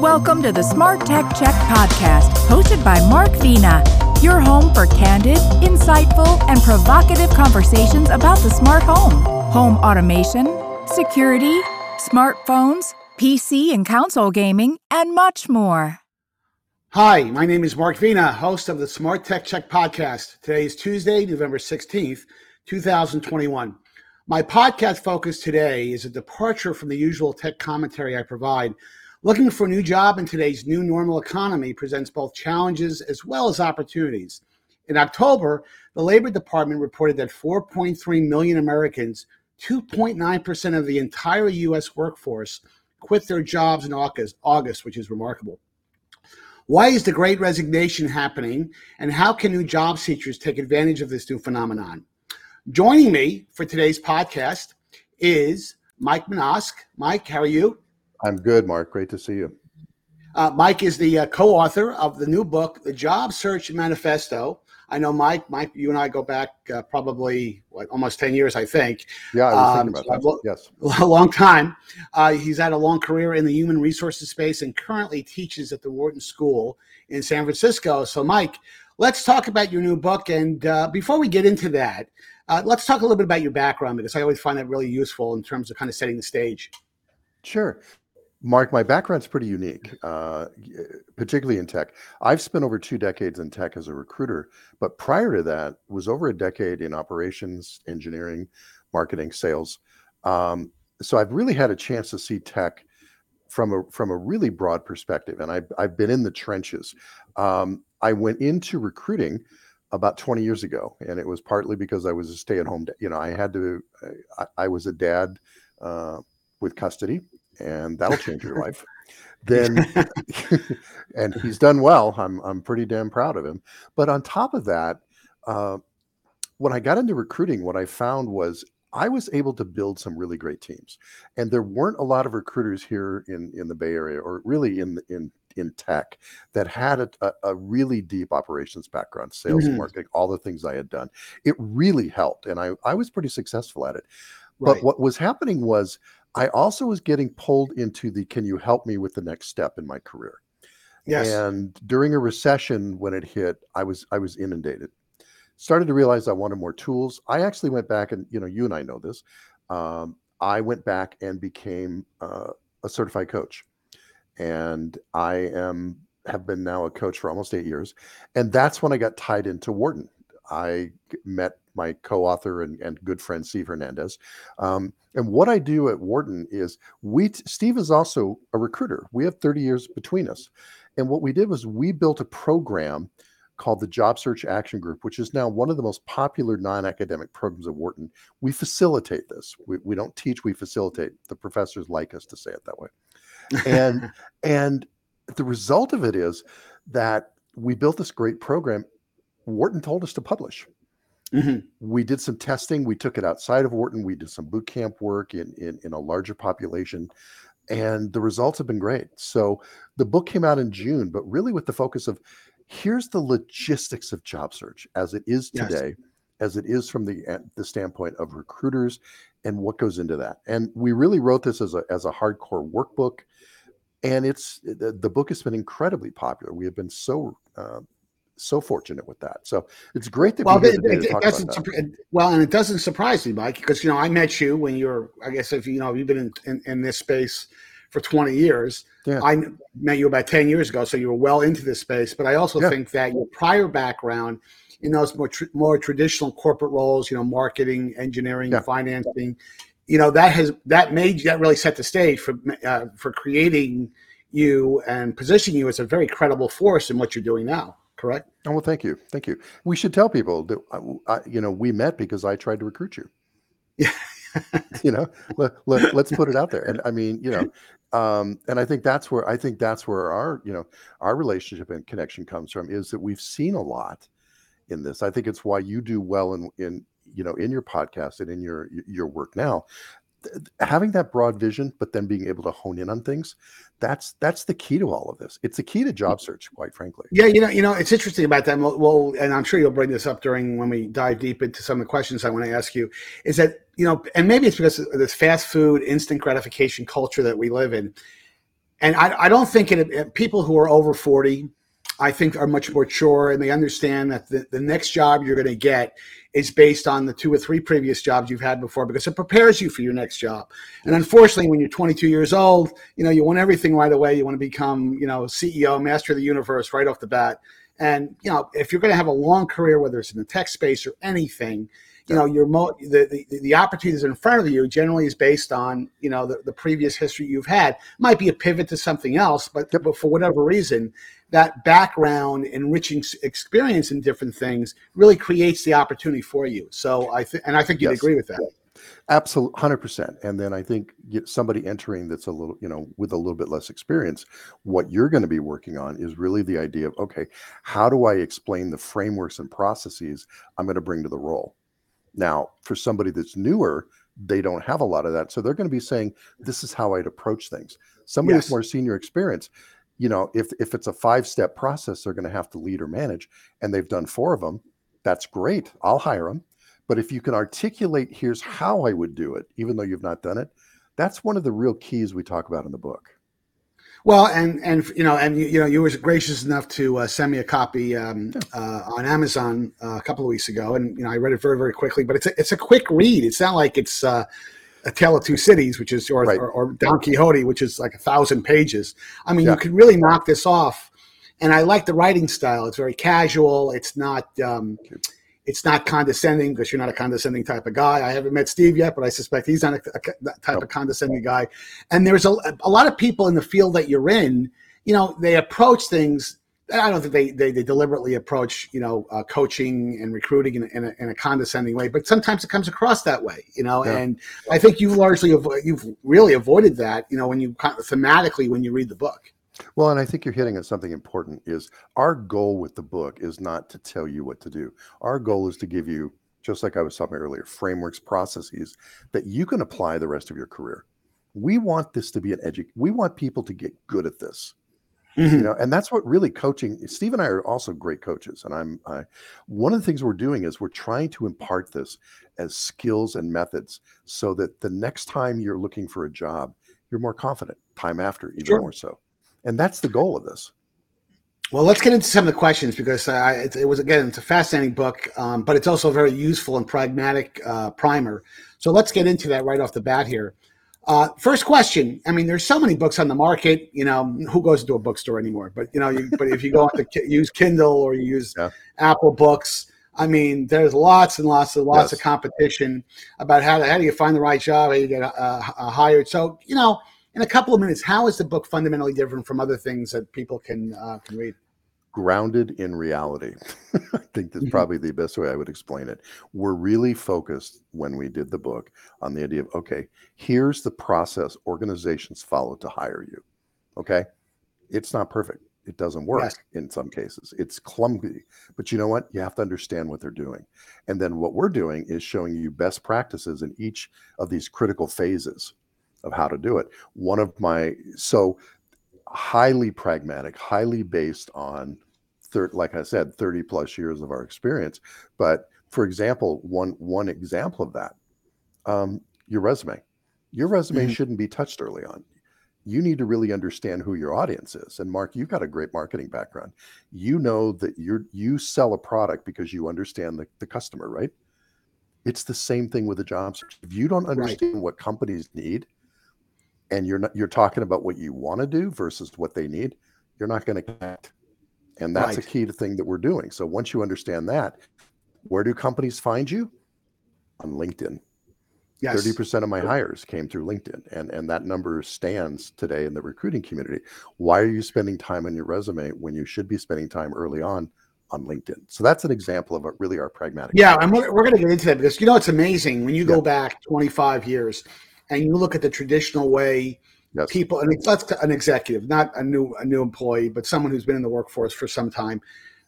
Welcome to the Smart Tech Check podcast, hosted by Mark Vena, your home for candid, insightful, and provocative conversations about the smart home, home automation, security, smartphones, PC and console gaming, and much more. Hi, my name is Mark Vena, host of the Smart Tech Check podcast. Today is Tuesday, November 16th, 2021. My podcast focus today is a departure from the usual tech commentary I provide Looking for a new job in today's new normal economy presents both challenges as well as opportunities. In October, the Labor Department reported that 4.3 million Americans, 2.9% of the entire U.S. workforce, quit their jobs in August, August, which is remarkable. Why is the great resignation happening, and how can new job seekers take advantage of this new phenomenon? Joining me for today's podcast is Mike Manoske. Mike, how are you? I'm good, Mark. Great to see you. Uh, Mike is the uh, co-author of the new book, The Job Search Manifesto. I know Mike. Mike, you and I go back uh, probably what, almost ten years, I think. Yeah, I was um, thinking about that. yes, a long time. Uh, he's had a long career in the human resources space and currently teaches at the Wharton School in San Francisco. So, Mike, let's talk about your new book. And uh, before we get into that, uh, let's talk a little bit about your background because I always find that really useful in terms of kind of setting the stage. Sure. Mark, my background's pretty unique, uh, particularly in tech. I've spent over two decades in tech as a recruiter, but prior to that, was over a decade in operations, engineering, marketing, sales. Um, so I've really had a chance to see tech from a from a really broad perspective, and I've I've been in the trenches. Um, I went into recruiting about 20 years ago, and it was partly because I was a stay at home. You know, I had to. I, I was a dad uh, with custody and that'll change your life. Then, and he's done well. I'm I'm pretty damn proud of him. But on top of that, uh, when I got into recruiting, what I found was I was able to build some really great teams, and there weren't a lot of recruiters here in in the Bay Area, or really in in in tech, that had a, a, a really deep operations background, sales, mm-hmm. marketing, all the things I had done. It really helped, and I I was pretty successful at it. Right. But what was happening was I also was getting pulled into the can you help me with the next step in my career? Yes. And during a recession when it hit, I was I was inundated. Started to realize I wanted more tools. I actually went back and you know you and I know this. Um, I went back and became uh, a certified coach, and I am have been now a coach for almost eight years, and that's when I got tied into Wharton. I met my co-author and, and good friend Steve Hernandez. Um, and what I do at Wharton is we Steve is also a recruiter. We have 30 years between us. And what we did was we built a program called the Job Search Action Group, which is now one of the most popular non-academic programs at Wharton. We facilitate this. We, we don't teach, we facilitate. The professors like us to say it that way. And and the result of it is that we built this great program. Wharton told us to publish. Mm-hmm. We did some testing. We took it outside of Wharton. We did some boot camp work in, in, in a larger population, and the results have been great. So the book came out in June, but really with the focus of here's the logistics of job search as it is today, yes. as it is from the eh, the standpoint of recruiters and what goes into that. And we really wrote this as a as a hardcore workbook, and it's the, the book has been incredibly popular. We have been so uh, so fortunate with that. So it's great that well, we it, it, it doesn't that. well, and it doesn't surprise me, Mike, because you know I met you when you're. I guess if you know you've been in, in, in this space for 20 years. Yeah. I met you about 10 years ago, so you were well into this space. But I also yeah. think that your prior background in those more tr- more traditional corporate roles, you know, marketing, engineering, yeah. financing, you know, that has that made that really set the stage for uh, for creating you and positioning you as a very credible force in what you're doing now correct? Oh well, thank you, thank you. We should tell people that I, you know we met because I tried to recruit you. Yeah, you know, let, let, let's put it out there. And I mean, you know, um, and I think that's where I think that's where our you know our relationship and connection comes from is that we've seen a lot in this. I think it's why you do well in in you know in your podcast and in your your work now having that broad vision but then being able to hone in on things that's that's the key to all of this. It's the key to job search quite frankly. Yeah you know you know it's interesting about that. Well and i'm sure you'll bring this up during when we dive deep into some of the questions i want to ask you is that you know and maybe it's because this fast food instant gratification culture that we live in. And I, I don't think it, people who are over 40 I think are much more mature and they understand that the, the next job you're going to get is based on the two or three previous jobs you've had before because it prepares you for your next job. And unfortunately, when you're 22 years old, you know, you want everything right away. You want to become, you know, CEO, master of the universe right off the bat. And, you know, if you're going to have a long career, whether it's in the tech space or anything, you know your mo- the, the the opportunities in front of you generally is based on you know the, the previous history you've had might be a pivot to something else but, but for whatever reason that background enriching experience in different things really creates the opportunity for you so i think and i think you'd yes. agree with that absolutely 100% and then i think somebody entering that's a little you know with a little bit less experience what you're going to be working on is really the idea of okay how do i explain the frameworks and processes i'm going to bring to the role now, for somebody that's newer, they don't have a lot of that. So they're going to be saying, this is how I'd approach things. Somebody yes. with more senior experience, you know, if, if it's a five step process, they're going to have to lead or manage, and they've done four of them. That's great. I'll hire them. But if you can articulate, here's how I would do it, even though you've not done it, that's one of the real keys we talk about in the book. Well, and and you know, and you, you know, you were gracious enough to uh, send me a copy um, uh, on Amazon uh, a couple of weeks ago, and you know, I read it very very quickly. But it's a, it's a quick read. It's not like it's uh, a Tale of Two Cities, which is or, right. or, or, Don Quixote, which is like a thousand pages. I mean, yeah. you could really knock this off. And I like the writing style. It's very casual. It's not. Um, it's not condescending because you're not a condescending type of guy. I haven't met Steve yet, but I suspect he's not a, a, type of condescending guy. And there's a, a lot of people in the field that you're in, you know, they approach things. I don't think they, they, they deliberately approach, you know, uh, coaching and recruiting in a, in, a, in a, condescending way, but sometimes it comes across that way, you know. Yeah. And I think you largely avo- you've really avoided that, you know, when you thematically when you read the book. Well, and I think you're hitting on something important is our goal with the book is not to tell you what to do. Our goal is to give you, just like I was talking earlier, frameworks, processes that you can apply the rest of your career. We want this to be an edu we want people to get good at this. Mm-hmm. You know, and that's what really coaching. Steve and I are also great coaches, and I'm. I, one of the things we're doing is we're trying to impart this as skills and methods, so that the next time you're looking for a job, you're more confident. Time after, even sure. more so and that's the goal of this. Well, let's get into some of the questions because uh, it, it, was again it's a fascinating book, um, but it's also a very useful and pragmatic uh, primer. So let's get into that right off the bat here. Uh, first question. I mean, there's so many books on the market. You know, who goes to a bookstore anymore? But you know, you, but if you go to use Kindle or you use yeah. Apple Books, I mean, there's lots and lots and lots yes. of competition about how, to, how do you find the right job, how you get uh, uh, hired. So you know in a couple of minutes, how is the book fundamentally different from other things that people can uh, can read? Grounded in reality. I think that's mm-hmm. probably the best way I would explain it. We're really focused when we did the book on the idea of okay, here's the process organizations follow to hire you. Okay, it's not perfect. It doesn't work yes. in some cases. It's clumsy, but you know what? You have to understand what they're doing. And then what we're doing is showing you best practices in each of these critical phases of how to do it. One of my so highly pragmatic, highly based on third, like I said, 30 plus years of our experience. But for example, one one example of that, um, your resume. Your resume mm-hmm. shouldn't be touched early on. You need to really understand who your audience is. And Mark, you've got a great marketing background. You know that you're you sell a product because you understand the, the customer, right? It's the same thing with the job search. If you don't understand right. what companies need, and you're not you're talking about what you want to do versus what they need, you're not going to connect. And that's right. a key to thing that we're doing. So once you understand that, where do companies find you? On LinkedIn. Yes. 30% of my hires came through LinkedIn and and that number stands today in the recruiting community. Why are you spending time on your resume when you should be spending time early on on LinkedIn? So that's an example of a, really our pragmatic. Yeah, and we're, we're going to get into that because you know it's amazing when you yeah. go back 25 years and you look at the traditional way yes. people and that's an executive, not a new a new employee, but someone who's been in the workforce for some time.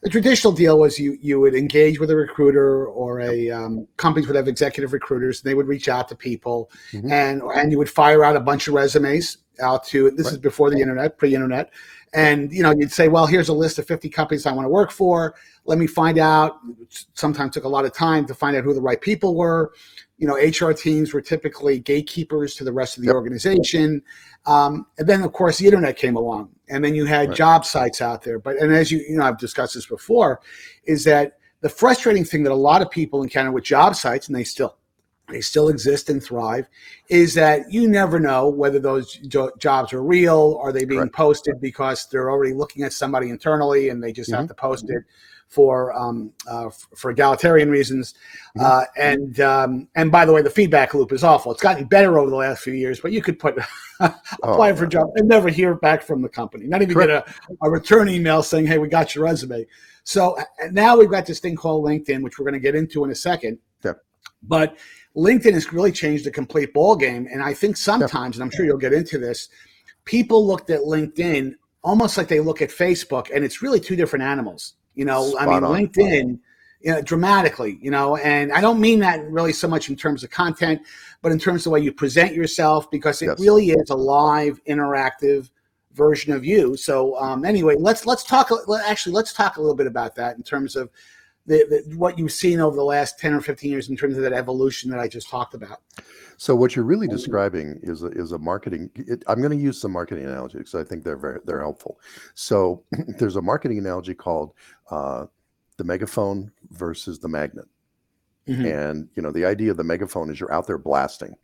The traditional deal was you you would engage with a recruiter or a um, companies would have executive recruiters. And they would reach out to people, mm-hmm. and and you would fire out a bunch of resumes out to this Right. is before the internet, pre-internet, and you know you'd say, well, here's a list of 50 companies I want to work for. Let me find out. Sometimes took a lot of time to find out who the right people were. You know, HR teams were typically gatekeepers to the rest of the Yep. organization. Um, and then, of course, the internet came along, and then you had Right. job sites out there. But and as you you know, I've discussed this before, is that the frustrating thing that a lot of people encounter with job sites, and they still they still exist and thrive, is that you never know whether those jo- jobs are real. Are they being Correct. posted because they're already looking at somebody internally and they just have Mhm. to post it for um, uh, f- for egalitarian reasons? Mhm. Uh, and um, and by the way, the feedback loop is awful. It's gotten better over the last few years, but you could put apply Oh, for a job and never hear back from the company. Not even get a, a return email saying, "Hey, we got your resume." So now we've got this thing called LinkedIn, which we're going to get into in a second. But LinkedIn has really changed the complete ball game, and I think sometimes, and I'm sure you'll get into this, people looked at LinkedIn almost like they look at Facebook, and it's really two different animals. You know, I mean, on. LinkedIn. You know, dramatically, you know, and I don't mean that really so much in terms of content, but in terms of the way you present yourself, because it Yes. really is a live, interactive version of you. So, um, anyway, let's let's talk. Actually, let's talk a little bit about that in terms of the, the what you've seen over the last ten or fifteen years in terms of that evolution that I just talked about. So what you're really describing is a, is a marketing. It, I'm going to use some marketing analogy because I think they're very they're helpful. So there's a marketing analogy called uh, the megaphone versus the magnet. Mhm. And you know the idea of the megaphone is you're out there blasting.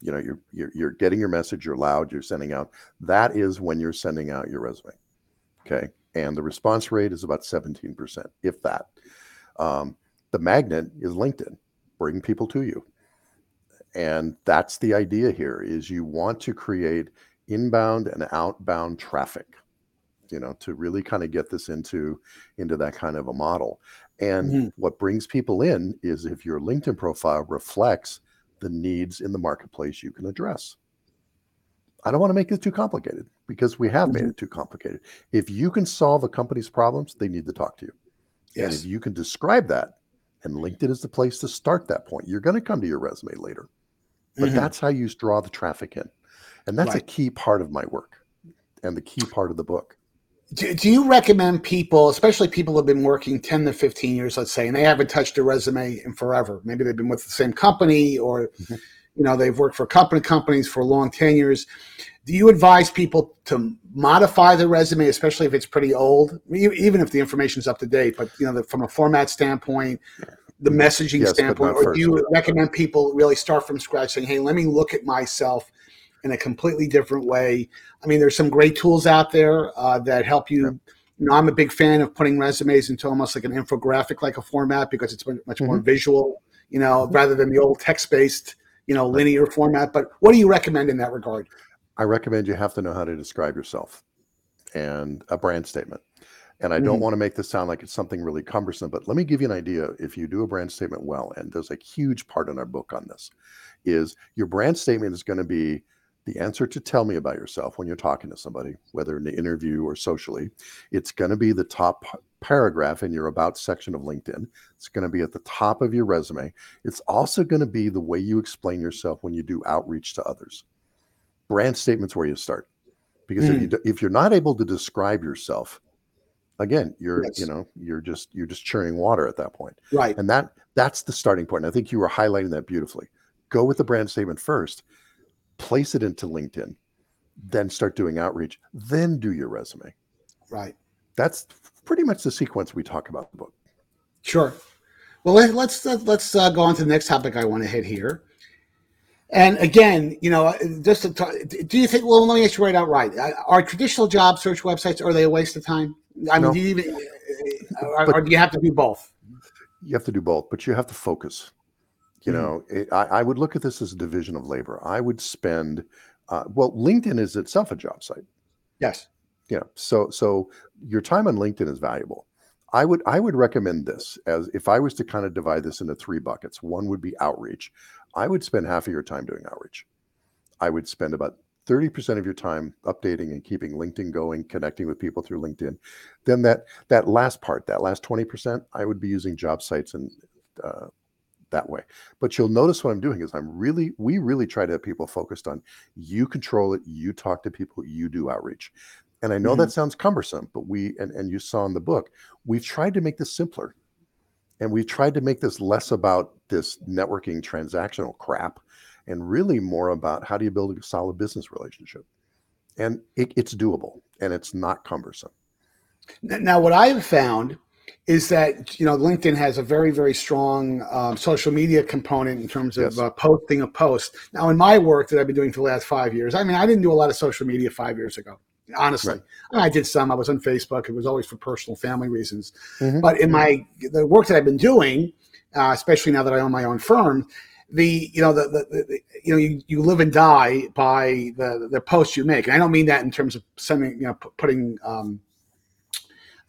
You know you're you're, you're getting your message. You're loud. You're sending out. That is when you're sending out your resume. Okay, and the response rate is about 17 percent, if that. Um, the magnet is LinkedIn. Bring people to you and that's the idea here is you want to create inbound and outbound traffic you know to really kind of get this into into that kind of a model and Mhm. what brings people in is if your linkedin profile reflects the needs in the marketplace you can address i don't want to make it too complicated because we have made Mhm. it too complicated if you can solve a company's problems they need to talk to you and Yes. if you can describe that, and LinkedIn is the place to start that point, you're going to come to your resume later. But Mhm. that's how you draw the traffic in. And that's a key part of my work and the key part of the book. Do, do you recommend people, especially people who have been working 10 to 15 years, let's say, and they haven't touched a resume in forever? Maybe they've been with the same company or, Mhm. you know, they've worked for company companies for long tenures. Do you advise people to modify their resume, especially if it's pretty old, even if the information's up to date, but, you know, the, from a format standpoint, the messaging Yes, standpoint, or do you recommend people really start from scratch saying, hey, let me look at myself in a completely different way? I mean, there's some great tools out there uh, that help you. You know, I'm a big fan of putting resumes into almost like an infographic like a format because it's much much more Mm-hmm. visual, you know, rather than the old text based, you know, linear format. But what do you recommend in that regard? I recommend you have to know how to describe yourself and a brand statement. And I don't Mhm. want to make this sound like it's something really cumbersome, but let me give you an idea. If you do a brand statement well, and there's a huge part in our book on this, is your brand statement is going to be the answer to tell me about yourself when you're talking to somebody, whether in the interview or socially. It's going to be the top paragraph in your about section of LinkedIn. It's going to be at the top of your resume. It's also going to be the way you explain yourself when you do outreach to others. Brand statements where you start. Because if you if you're not able to describe yourself, again, you're Yes. you know you're just you're just churning water at that point Right. and that that's the starting point. And I think you were highlighting that beautifully. Go with the brand statement first, place it into LinkedIn, then start doing outreach, then do your resume. Right. That's pretty much the sequence we talk about in the book. Sure. Well, let, let's let's uh, go on to the next topic I want to hit here. And again, you know, just to talk, do you think? Well, let me ask you right outright: Are traditional job search websites are they a waste of time? I mean, No. do you even, or, or do you have to do both? You have to do both, but you have to focus. You Mhm. know, it, I, I would look at this as a division of labor. I would spend, uh, well, LinkedIn is itself a job site. Yes. Yeah. So so your time on LinkedIn is valuable. I would I would recommend this as if I was to kind of divide this into three buckets. One would be outreach. I would spend half of your time doing outreach. I would spend about 30% of your time updating and keeping LinkedIn going, connecting with people through LinkedIn. Then that that last part, that last 20%, I would be using job sites and uh, that way. But you'll notice what I'm doing is I'm really, we really try to have people focused on you control it, you talk to people, you do outreach. And I know Mm-hmm. that sounds cumbersome, but we, and, and you saw in the book, we've tried to make this simpler. And we've tried to make this less about this networking transactional crap and really more about how do you build a solid business relationship. And it, it's doable and it's not cumbersome. Now, what I've found is that you know LinkedIn has a very very strong um, social media component in terms of Yes. uh, posting a post. Now, in my work that I've been doing for the last five years, I mean, I didn't do a lot of social media five years ago. Honestly, Right. I did some. I was on Facebook. It was always for personal family reasons. Mhm. But in my the work that I've been doing, uh, especially now that I own my own firm, the you know the, the, the you know you, you live and die by the the posts you make. And I don't mean that in terms of sending you know pu- putting um,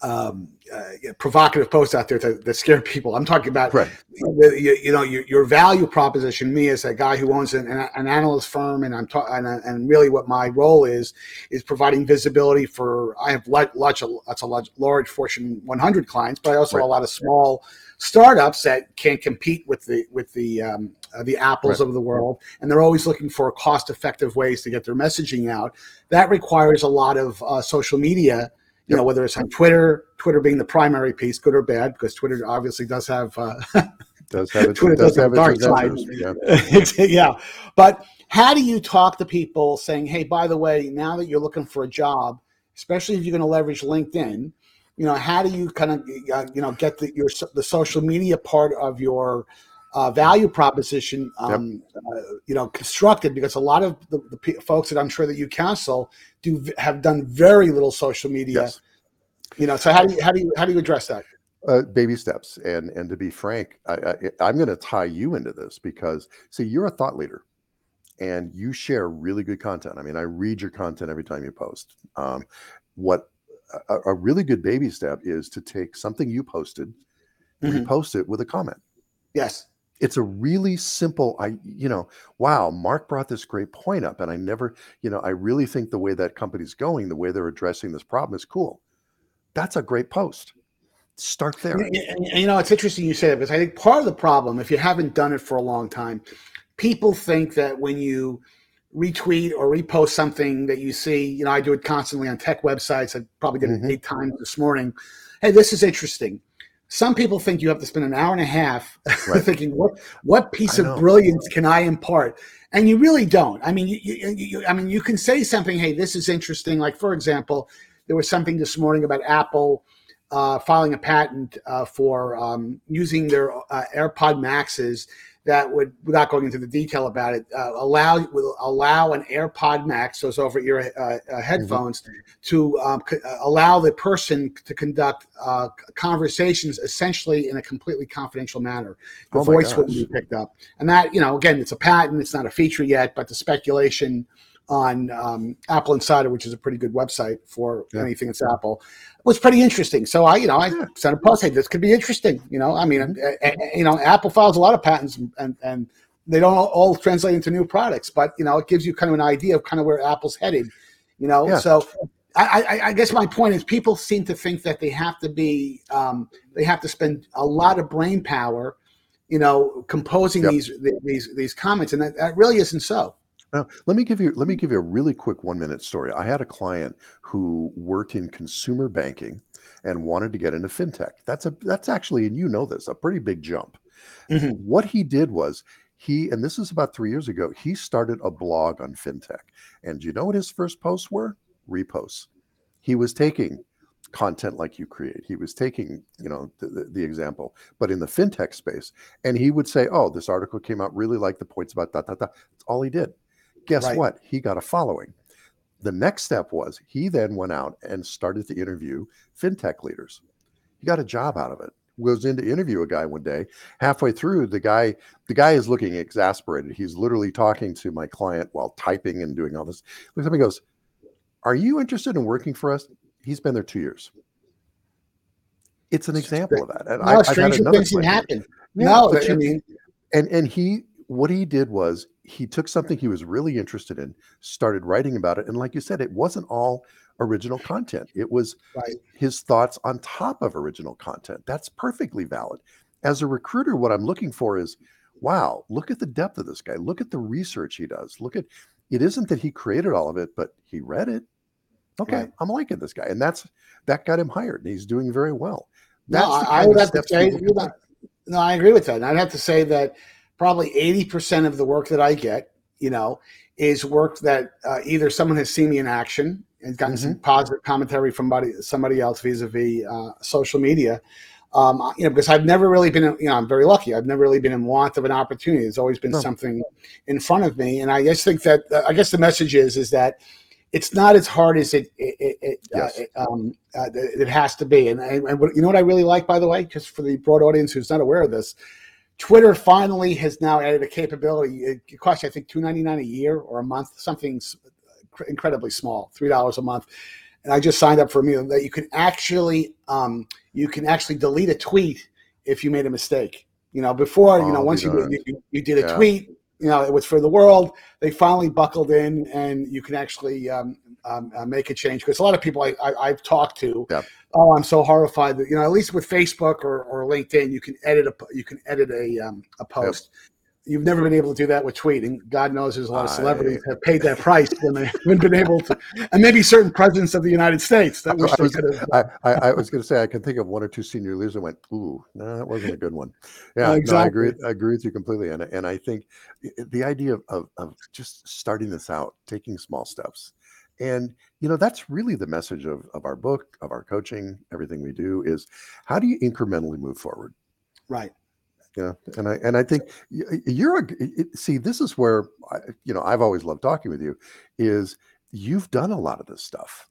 um, uh, provocative posts out there to, that scare people. I'm talking about Right. the, you, you know your, your value proposition. Me as a guy who owns an, an analyst firm, and I'm ta- and, and really what my role is is providing visibility for. I have large, large that's a large, large Fortune 100 clients, but I also have a lot of small startups that can't compete with the with the um, uh, the apples Right. of the world, and they're always looking for cost effective ways to get their messaging out. That requires a lot of uh, social media you know, whether it's on Twitter, Twitter being the primary piece, good or bad, because Twitter obviously does have uh, Does have its, Twitter does does have have dark its side. Yeah. Yeah. But how do you talk to people saying, hey, by the way, now that you're looking for a job, especially if you're going to leverage LinkedIn, you know, how do you kind of, uh, you know, get the, your the social media part of your uh, value proposition, um, uh, you know, constructed? Because a lot of the, the pe- folks that I'm sure that you counsel do have done very little social media. Yes. You know, so how do you how do you how do you address that? Uh, baby steps. And and to be frank, I, I, I'm going to tie you into this because see, you're a thought leader, and you share really good content. I mean, I read your content every time you post. Um, what a, a really good baby step is to take something you posted, Mhm. repost it with a comment. Yes. It's a really simple. I you know, wow, Mark brought this great point up, and I never, you know, I really think the way that company's going, the way they're addressing this problem is cool. That's a great post. Start there. And, and- and, you know, it's interesting you say that because I think part of the problem, if you haven't done it for a long time, people think that when you retweet or repost something that you see, you know, I do it constantly on tech websites. I probably did it Mhm. eight times this morning. Hey, this is interesting. Some people think you have to spend an hour and a half Right. thinking what what piece I of know. brilliance can I impart, and you really don't. I mean, you, you, you, I mean, you can say something. Hey, this is interesting. Like for example, there was something this morning about Apple uh, filing a patent uh, for um, using their uh, AirPod Maxes that would, without going into the detail about it, uh, allow will allow an AirPod Max, those over ear uh, uh, headphones, to um, c- uh, allow the person to conduct uh, conversations essentially in a completely confidential manner. The Oh voice wouldn't be picked up, and that you know, again, it's a patent; it's not a feature yet, but the speculation on um, Apple Insider, which is a pretty good website for Yeah. anything that's Apple, was pretty interesting. So I, you know, I Yeah. sent a post, hey, this could be interesting. You know, I mean, Mm-hmm. uh, uh, you know, Apple files a lot of patents and, and they don't all, all translate into new products, but, you know, it gives you kind of an idea of kind of where Apple's headed, you know? Yeah. So I, I, I guess my point is people seem to think that they have to be, um, they have to spend a lot of brain power, you know, composing Yep. these, these, these comments. And that, that really isn't so. Now, let me give you let me give you a really quick one minute story. I had a client who worked in consumer banking and wanted to get into fintech. That's a that's actually, and you know this, a pretty big jump. Mhm. What he did was he, and this is about three years ago, he started a blog on fintech. And do you know what his first posts were? Reposts. He was taking content like you create. He was taking, you know, the, the, the example, but in the fintech space. And he would say, Oh, this article came out, really like the points about that, that, that. That's all he did. Guess Right. what? He got a following. The next step was he then went out and started to interview fintech leaders. He got a job out of it. Goes in to interview a guy one day. Halfway through, the guy, the guy is looking exasperated. He's literally talking to my client while typing and doing all this. Looks at me goes, Are you interested in working for us? He's been there two years. It's an example of that. And I, No, I've had stranger another things can happen. Yeah, no, but I mean, and and he what he did was he took something he was really interested in started writing about it and like you said it wasn't all original content it was Right. his thoughts on top of original content that's perfectly valid as a recruiter, what I'm looking for is, wow, look at the depth of this guy. Look at the research he does. Look at it isn't that he created all of it, but he read it. Okay, right. I'm liking this guy, and that's that got him hired, and he's doing very well. That's no, I would have to say, no, I agree with that. And I'd have to say that probably 80% of the work that I get, you know, is work that uh, either someone has seen me in action and gotten mm-hmm. some positive commentary from somebody, somebody else vis-a-vis uh, social media. Um, you know, because I've never really been, you know, I'm very lucky. I've never really been in want of an opportunity. There's always been no. something in front of me, and I just think that uh, I guess the message is is that it's not as hard as it it, it, uh, yes. uh, um, uh, it has to be. And, and, and, you know what I really like, by the way, just for the broad audience who's not aware of this, Twitter finally has now added a capability. It costs, I think, two ninety nine a year or a month, something incredibly small, three dollars a month. And I just signed up for a meal that you can actually um, you can actually delete a tweet if you made a mistake. You know, before oh, you know, once you, you, you did a yeah. tweet, you know, it was for the world. They finally buckled in, and you can actually um, um, uh, make a change. Because a lot of people I, I, have talked to, yep. Oh, I'm so horrified that you know, at least with Facebook or, or LinkedIn, you can edit a you can edit a um, a post. Yep. You've never been able to do that with tweeting. God knows there's a lot of celebrities I, have paid that price when they haven't been able to, and maybe certain presidents of the United States that wish I was. I, I, I was going to say I can think of one or two senior leaders that went, "Ooh, no, that wasn't a good one." Yeah, exactly. no, I agree. I agree with you completely, and and I think the idea of, of, of just starting this out, taking small steps, and you know that's really the message of of our book, of our coaching, everything we do is how do you incrementally move forward? Right. Yeah and i and i think you're a see this is where I, you know i've always loved talking with you is you've done a lot of this stuff.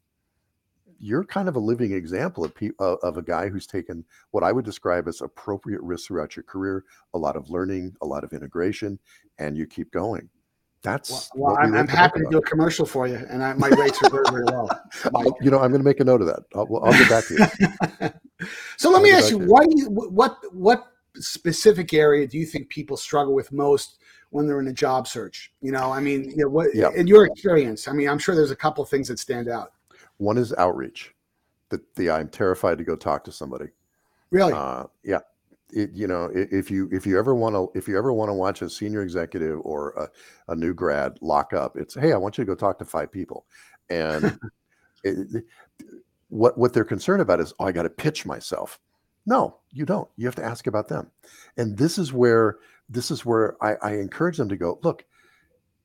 You're kind of a living example of, of a guy who's taken what i would describe as appropriate risks throughout your career a lot of learning a lot of integration and you keep going that's well, well I'm, I'm happy to do a commercial for you, and I, my rates are very, very well. you know, I'm going to make a note of that. I'll, I'll get back to you. so let I'll me ask you, what, you, what, what specific area do you think people struggle with most when they're in a job search? You know, I mean, you know, what yeah. in your experience? I mean, I'm sure there's a couple of things that stand out. One is outreach. That the I'm terrified to go talk to somebody. Really? Uh, yeah. It, you know, if you if you ever want to if you ever want to watch a senior executive or a, a new grad lock up, it's hey, I want you to go talk to five people, and it, what what they're concerned about is oh, I got to pitch myself no, you don't. You have to ask about them. And this is where this is where I, I encourage them to go, look,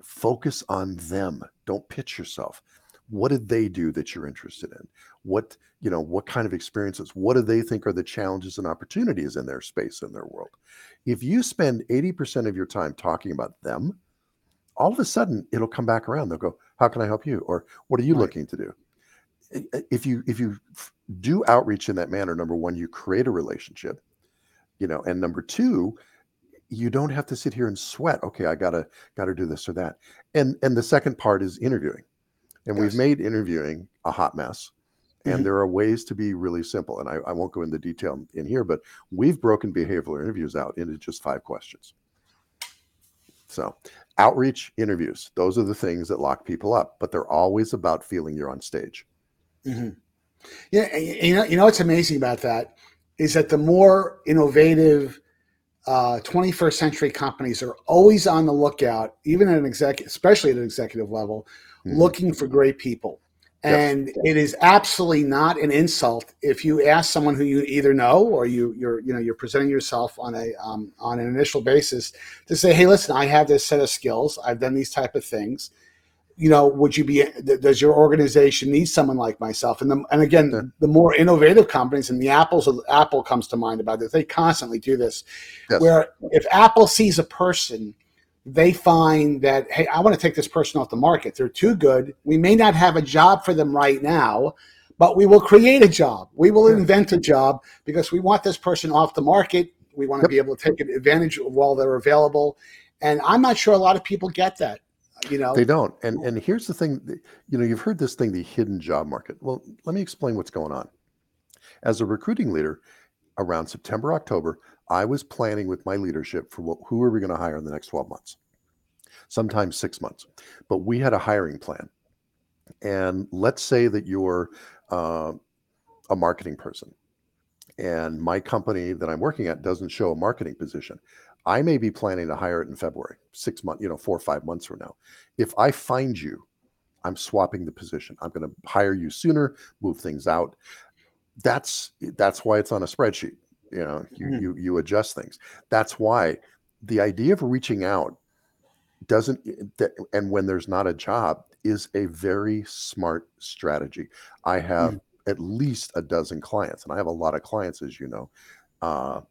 focus on them. Don't pitch yourself. What did they do that you're interested in? What, you know, what kind of experiences? What do they think are the challenges and opportunities in their space, in their world? If you spend 80% of your time talking about them, all of a sudden it'll come back around. They'll go, How can I help you? Or what are you right. looking to do? If you if you do outreach in that manner number one you create a relationship you know and number two you don't have to sit here and sweat okay i gotta gotta do this or that and and the second part is interviewing and yes. we've made interviewing a hot mess and mm-hmm. there are ways to be really simple and I, I won't go into detail in here but we've broken behavioral interviews out into just five questions so outreach interviews those are the things that lock people up but they're always about feeling you're on stage mm-hmm. Yeah, you know, you know what's amazing about that is that the more innovative uh, 21st century companies are always on the lookout, even at an executive, especially at an executive level, mm-hmm. looking for great people. And yes. it is absolutely not an insult if you ask someone who you either know or you you're you know you're presenting yourself on a um, on an initial basis to say, hey, listen, I have this set of skills. I've done these type of things you know, would you be? Does your organization need someone like myself? And the, and again, yeah. the more innovative companies, and the Apple's of Apple comes to mind about this. They constantly do this, yes. where if Apple sees a person, they find that hey, I want to take this person off the market. They're too good. We may not have a job for them right now, but we will create a job. We will yeah. invent a job because we want this person off the market. We want to yep. be able to take advantage of while they're available. And I'm not sure a lot of people get that you know they don't and and here's the thing you know you've heard this thing the hidden job market well let me explain what's going on as a recruiting leader around september october i was planning with my leadership for what, who are we going to hire in the next 12 months sometimes six months but we had a hiring plan and let's say that you're uh, a marketing person and my company that I'm working at doesn't show a marketing position, I may be planning to hire it in February, six months, you know, four or five months from now. If I find you, I'm swapping the position. I'm going to hire you sooner, move things out. That's that's why it's on a spreadsheet. You know, you mm-hmm. you you adjust things. That's why the idea of reaching out doesn't and when there's not a job is a very smart strategy. I have mm-hmm. at least a dozen clients, and I have a lot of clients, as you know, uh,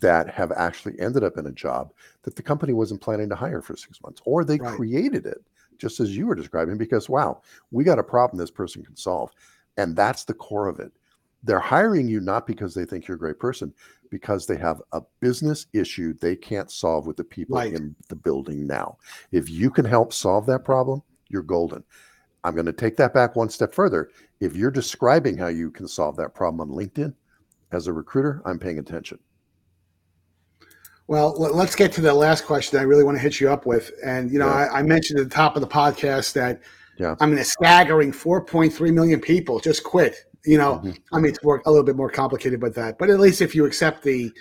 that have actually ended up in a job that the company wasn't planning to hire for six months, or they right. created it just as you were describing because wow, we got a problem this person can solve, and that's the core of it. They're hiring you not because they think you're a great person, because they have a business issue they can't solve with the people right. in the building now. If you can help solve that problem, you're golden. I'm going to take that back one step further. If you're describing how you can solve that problem on LinkedIn as a recruiter, I'm paying attention. Well, let's get to the last question I really want to hit you up with. And, you know, yeah. I, I, mentioned at the top of the podcast that yeah. I mean, a staggering 4.3 million people just quit. You know, mm-hmm. I mean, it's more, a little bit more complicated with that. But at least if you accept the,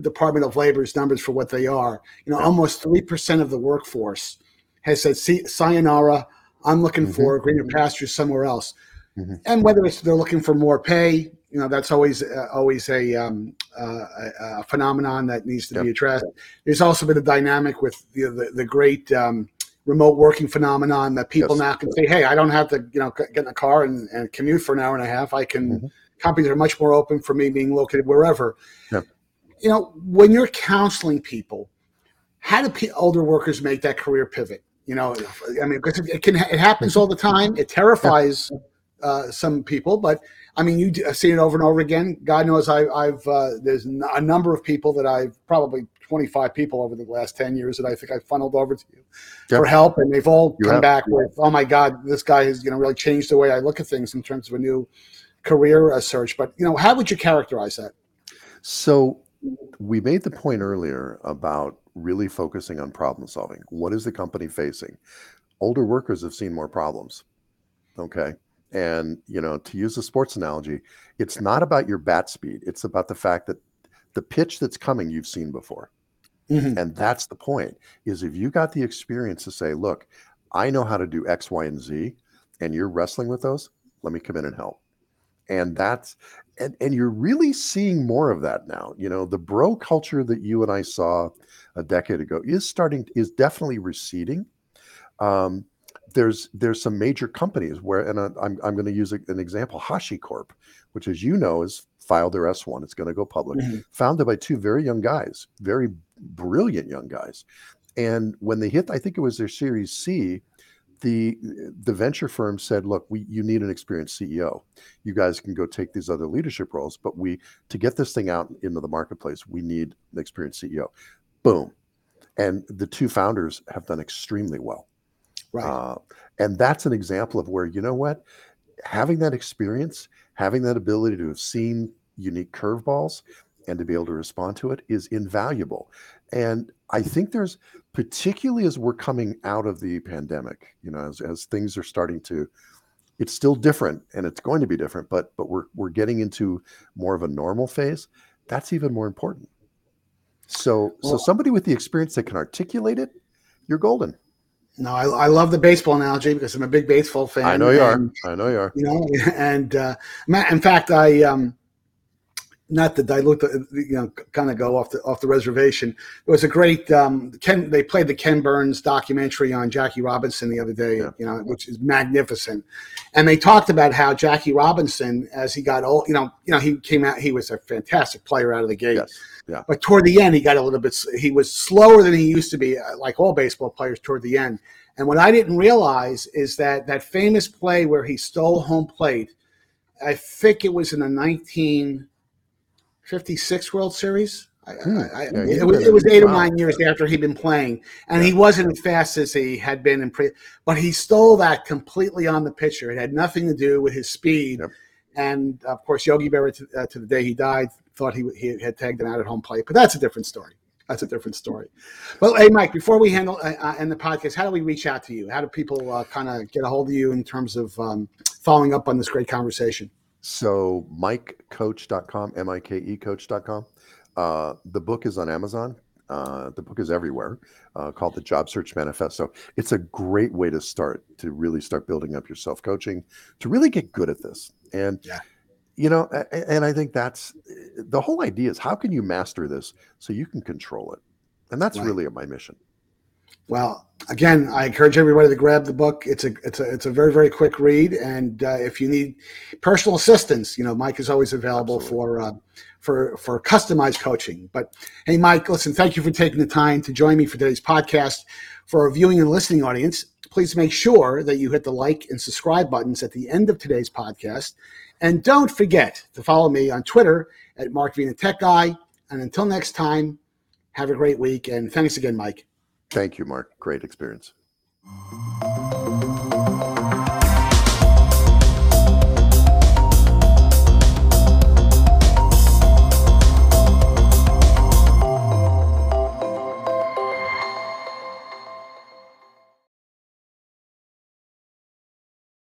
Department of Labor's numbers for what they are, you know, yeah. almost 3% of the workforce has said, sayonara, I'm looking mm-hmm. for greener pastures somewhere else. Mm-hmm. And whether it's they're looking for more pay, you know, that's always uh, always a, um, uh, a, phenomenon that needs to yep. be addressed. There's also been a dynamic with the the, the great um, remote working phenomenon that people yes. now can say, "Hey, I don't have to, you know, get in a car and, and commute for an hour and a half. I can." Mm-hmm. Companies are much more open for me being located wherever. Yep. You know, when you're counseling people, how do older workers make that career pivot? You know, I mean, because it can it happens all the time. It terrifies uh, some people, but I mean, you seen it over and over again. God knows I, have uh, there's a number of people that I've probably 25 people over the last 10 years that I think I funneled over to you yep. for help, and they've all you come have. back with, "Oh my God, this guy has you know really changed the way I look at things in terms of a new career search." But you know, how would you characterize that? So we made the point earlier about really focusing on problem solving. What is the company facing? Older workers have seen more problems. Okay. And, you know, to use a sports analogy, it's not about your bat speed. It's about the fact that the pitch that's coming you've seen before. Mm-hmm. And that's the point is if you got the experience to say, look, I know how to do X, Y, and Z, and you're wrestling with those, let me come in and help. And that's and, and you're really seeing more of that now. You know, the bro culture that you and I saw a decade ago is starting is definitely receding. Um, there's there's some major companies where, and I'm I'm going to use an example, HashiCorp, which as you know is filed their S1. It's going to go public. Mm-hmm. Founded by two very young guys, very brilliant young guys. And when they hit, I think it was their Series C, the the venture firm said, "Look, we you need an experienced CEO. You guys can go take these other leadership roles, but we to get this thing out into the marketplace, we need an experienced CEO." Boom, and the two founders have done extremely well. Right, uh, and that's an example of where you know what, having that experience, having that ability to have seen unique curveballs and to be able to respond to it is invaluable. And I think there's particularly as we're coming out of the pandemic, you know, as, as things are starting to, it's still different and it's going to be different, but but we're we're getting into more of a normal phase. That's even more important. So well, so somebody with the experience that can articulate it, you're golden. No, I, I love the baseball analogy because I'm a big baseball fan. I know you and, are. I know you are. You know, and uh, in fact, I um, not to dilute the, you know, kind of go off the off the reservation. It was a great um, Ken. They played the Ken Burns documentary on Jackie Robinson the other day, yeah. you know, which is magnificent. And they talked about how Jackie Robinson, as he got old, you know, you know, he came out. He was a fantastic player out of the gate. Yes. Yeah. But toward the end, he got a little bit. He was slower than he used to be, uh, like all baseball players toward the end. And what I didn't realize is that that famous play where he stole home plate. I think it was in the 19- 56 World Series. Hmm. I, yeah, it, was, it was eight wow. or nine years after he'd been playing, and yeah. he wasn't as fast as he had been in pre. But he stole that completely on the pitcher. It had nothing to do with his speed. Yep. And of course, Yogi Berra, to, uh, to, the day he died, thought he, he had tagged him out at home plate. But that's a different story. That's a different story. Well, hey, Mike, before we handle uh, uh end the podcast, how do we reach out to you? How do people uh, kind of get a hold of you in terms of um, following up on this great conversation? So mikecoach.com, M-I-K-E coach.com. Uh, the book is on Amazon. Uh, the book is everywhere uh, called the Job Search Manifesto. It's a great way to start to really start building up your self coaching, to really get good at this. And, yeah. you know, and I think that's the whole idea is how can you master this so you can control it? And that's right. really my mission. Well, again, I encourage everybody to grab the book. It's a it's a it's a very very quick read, and uh, if you need personal assistance, you know Mike is always available Absolutely. for uh, for for customized coaching. But hey, Mike, listen, thank you for taking the time to join me for today's podcast. For our viewing and listening audience, please make sure that you hit the like and subscribe buttons at the end of today's podcast, and don't forget to follow me on Twitter at Mark Vena Tech Guy. And until next time, have a great week, and thanks again, Mike. Thank you, Mark. Great experience.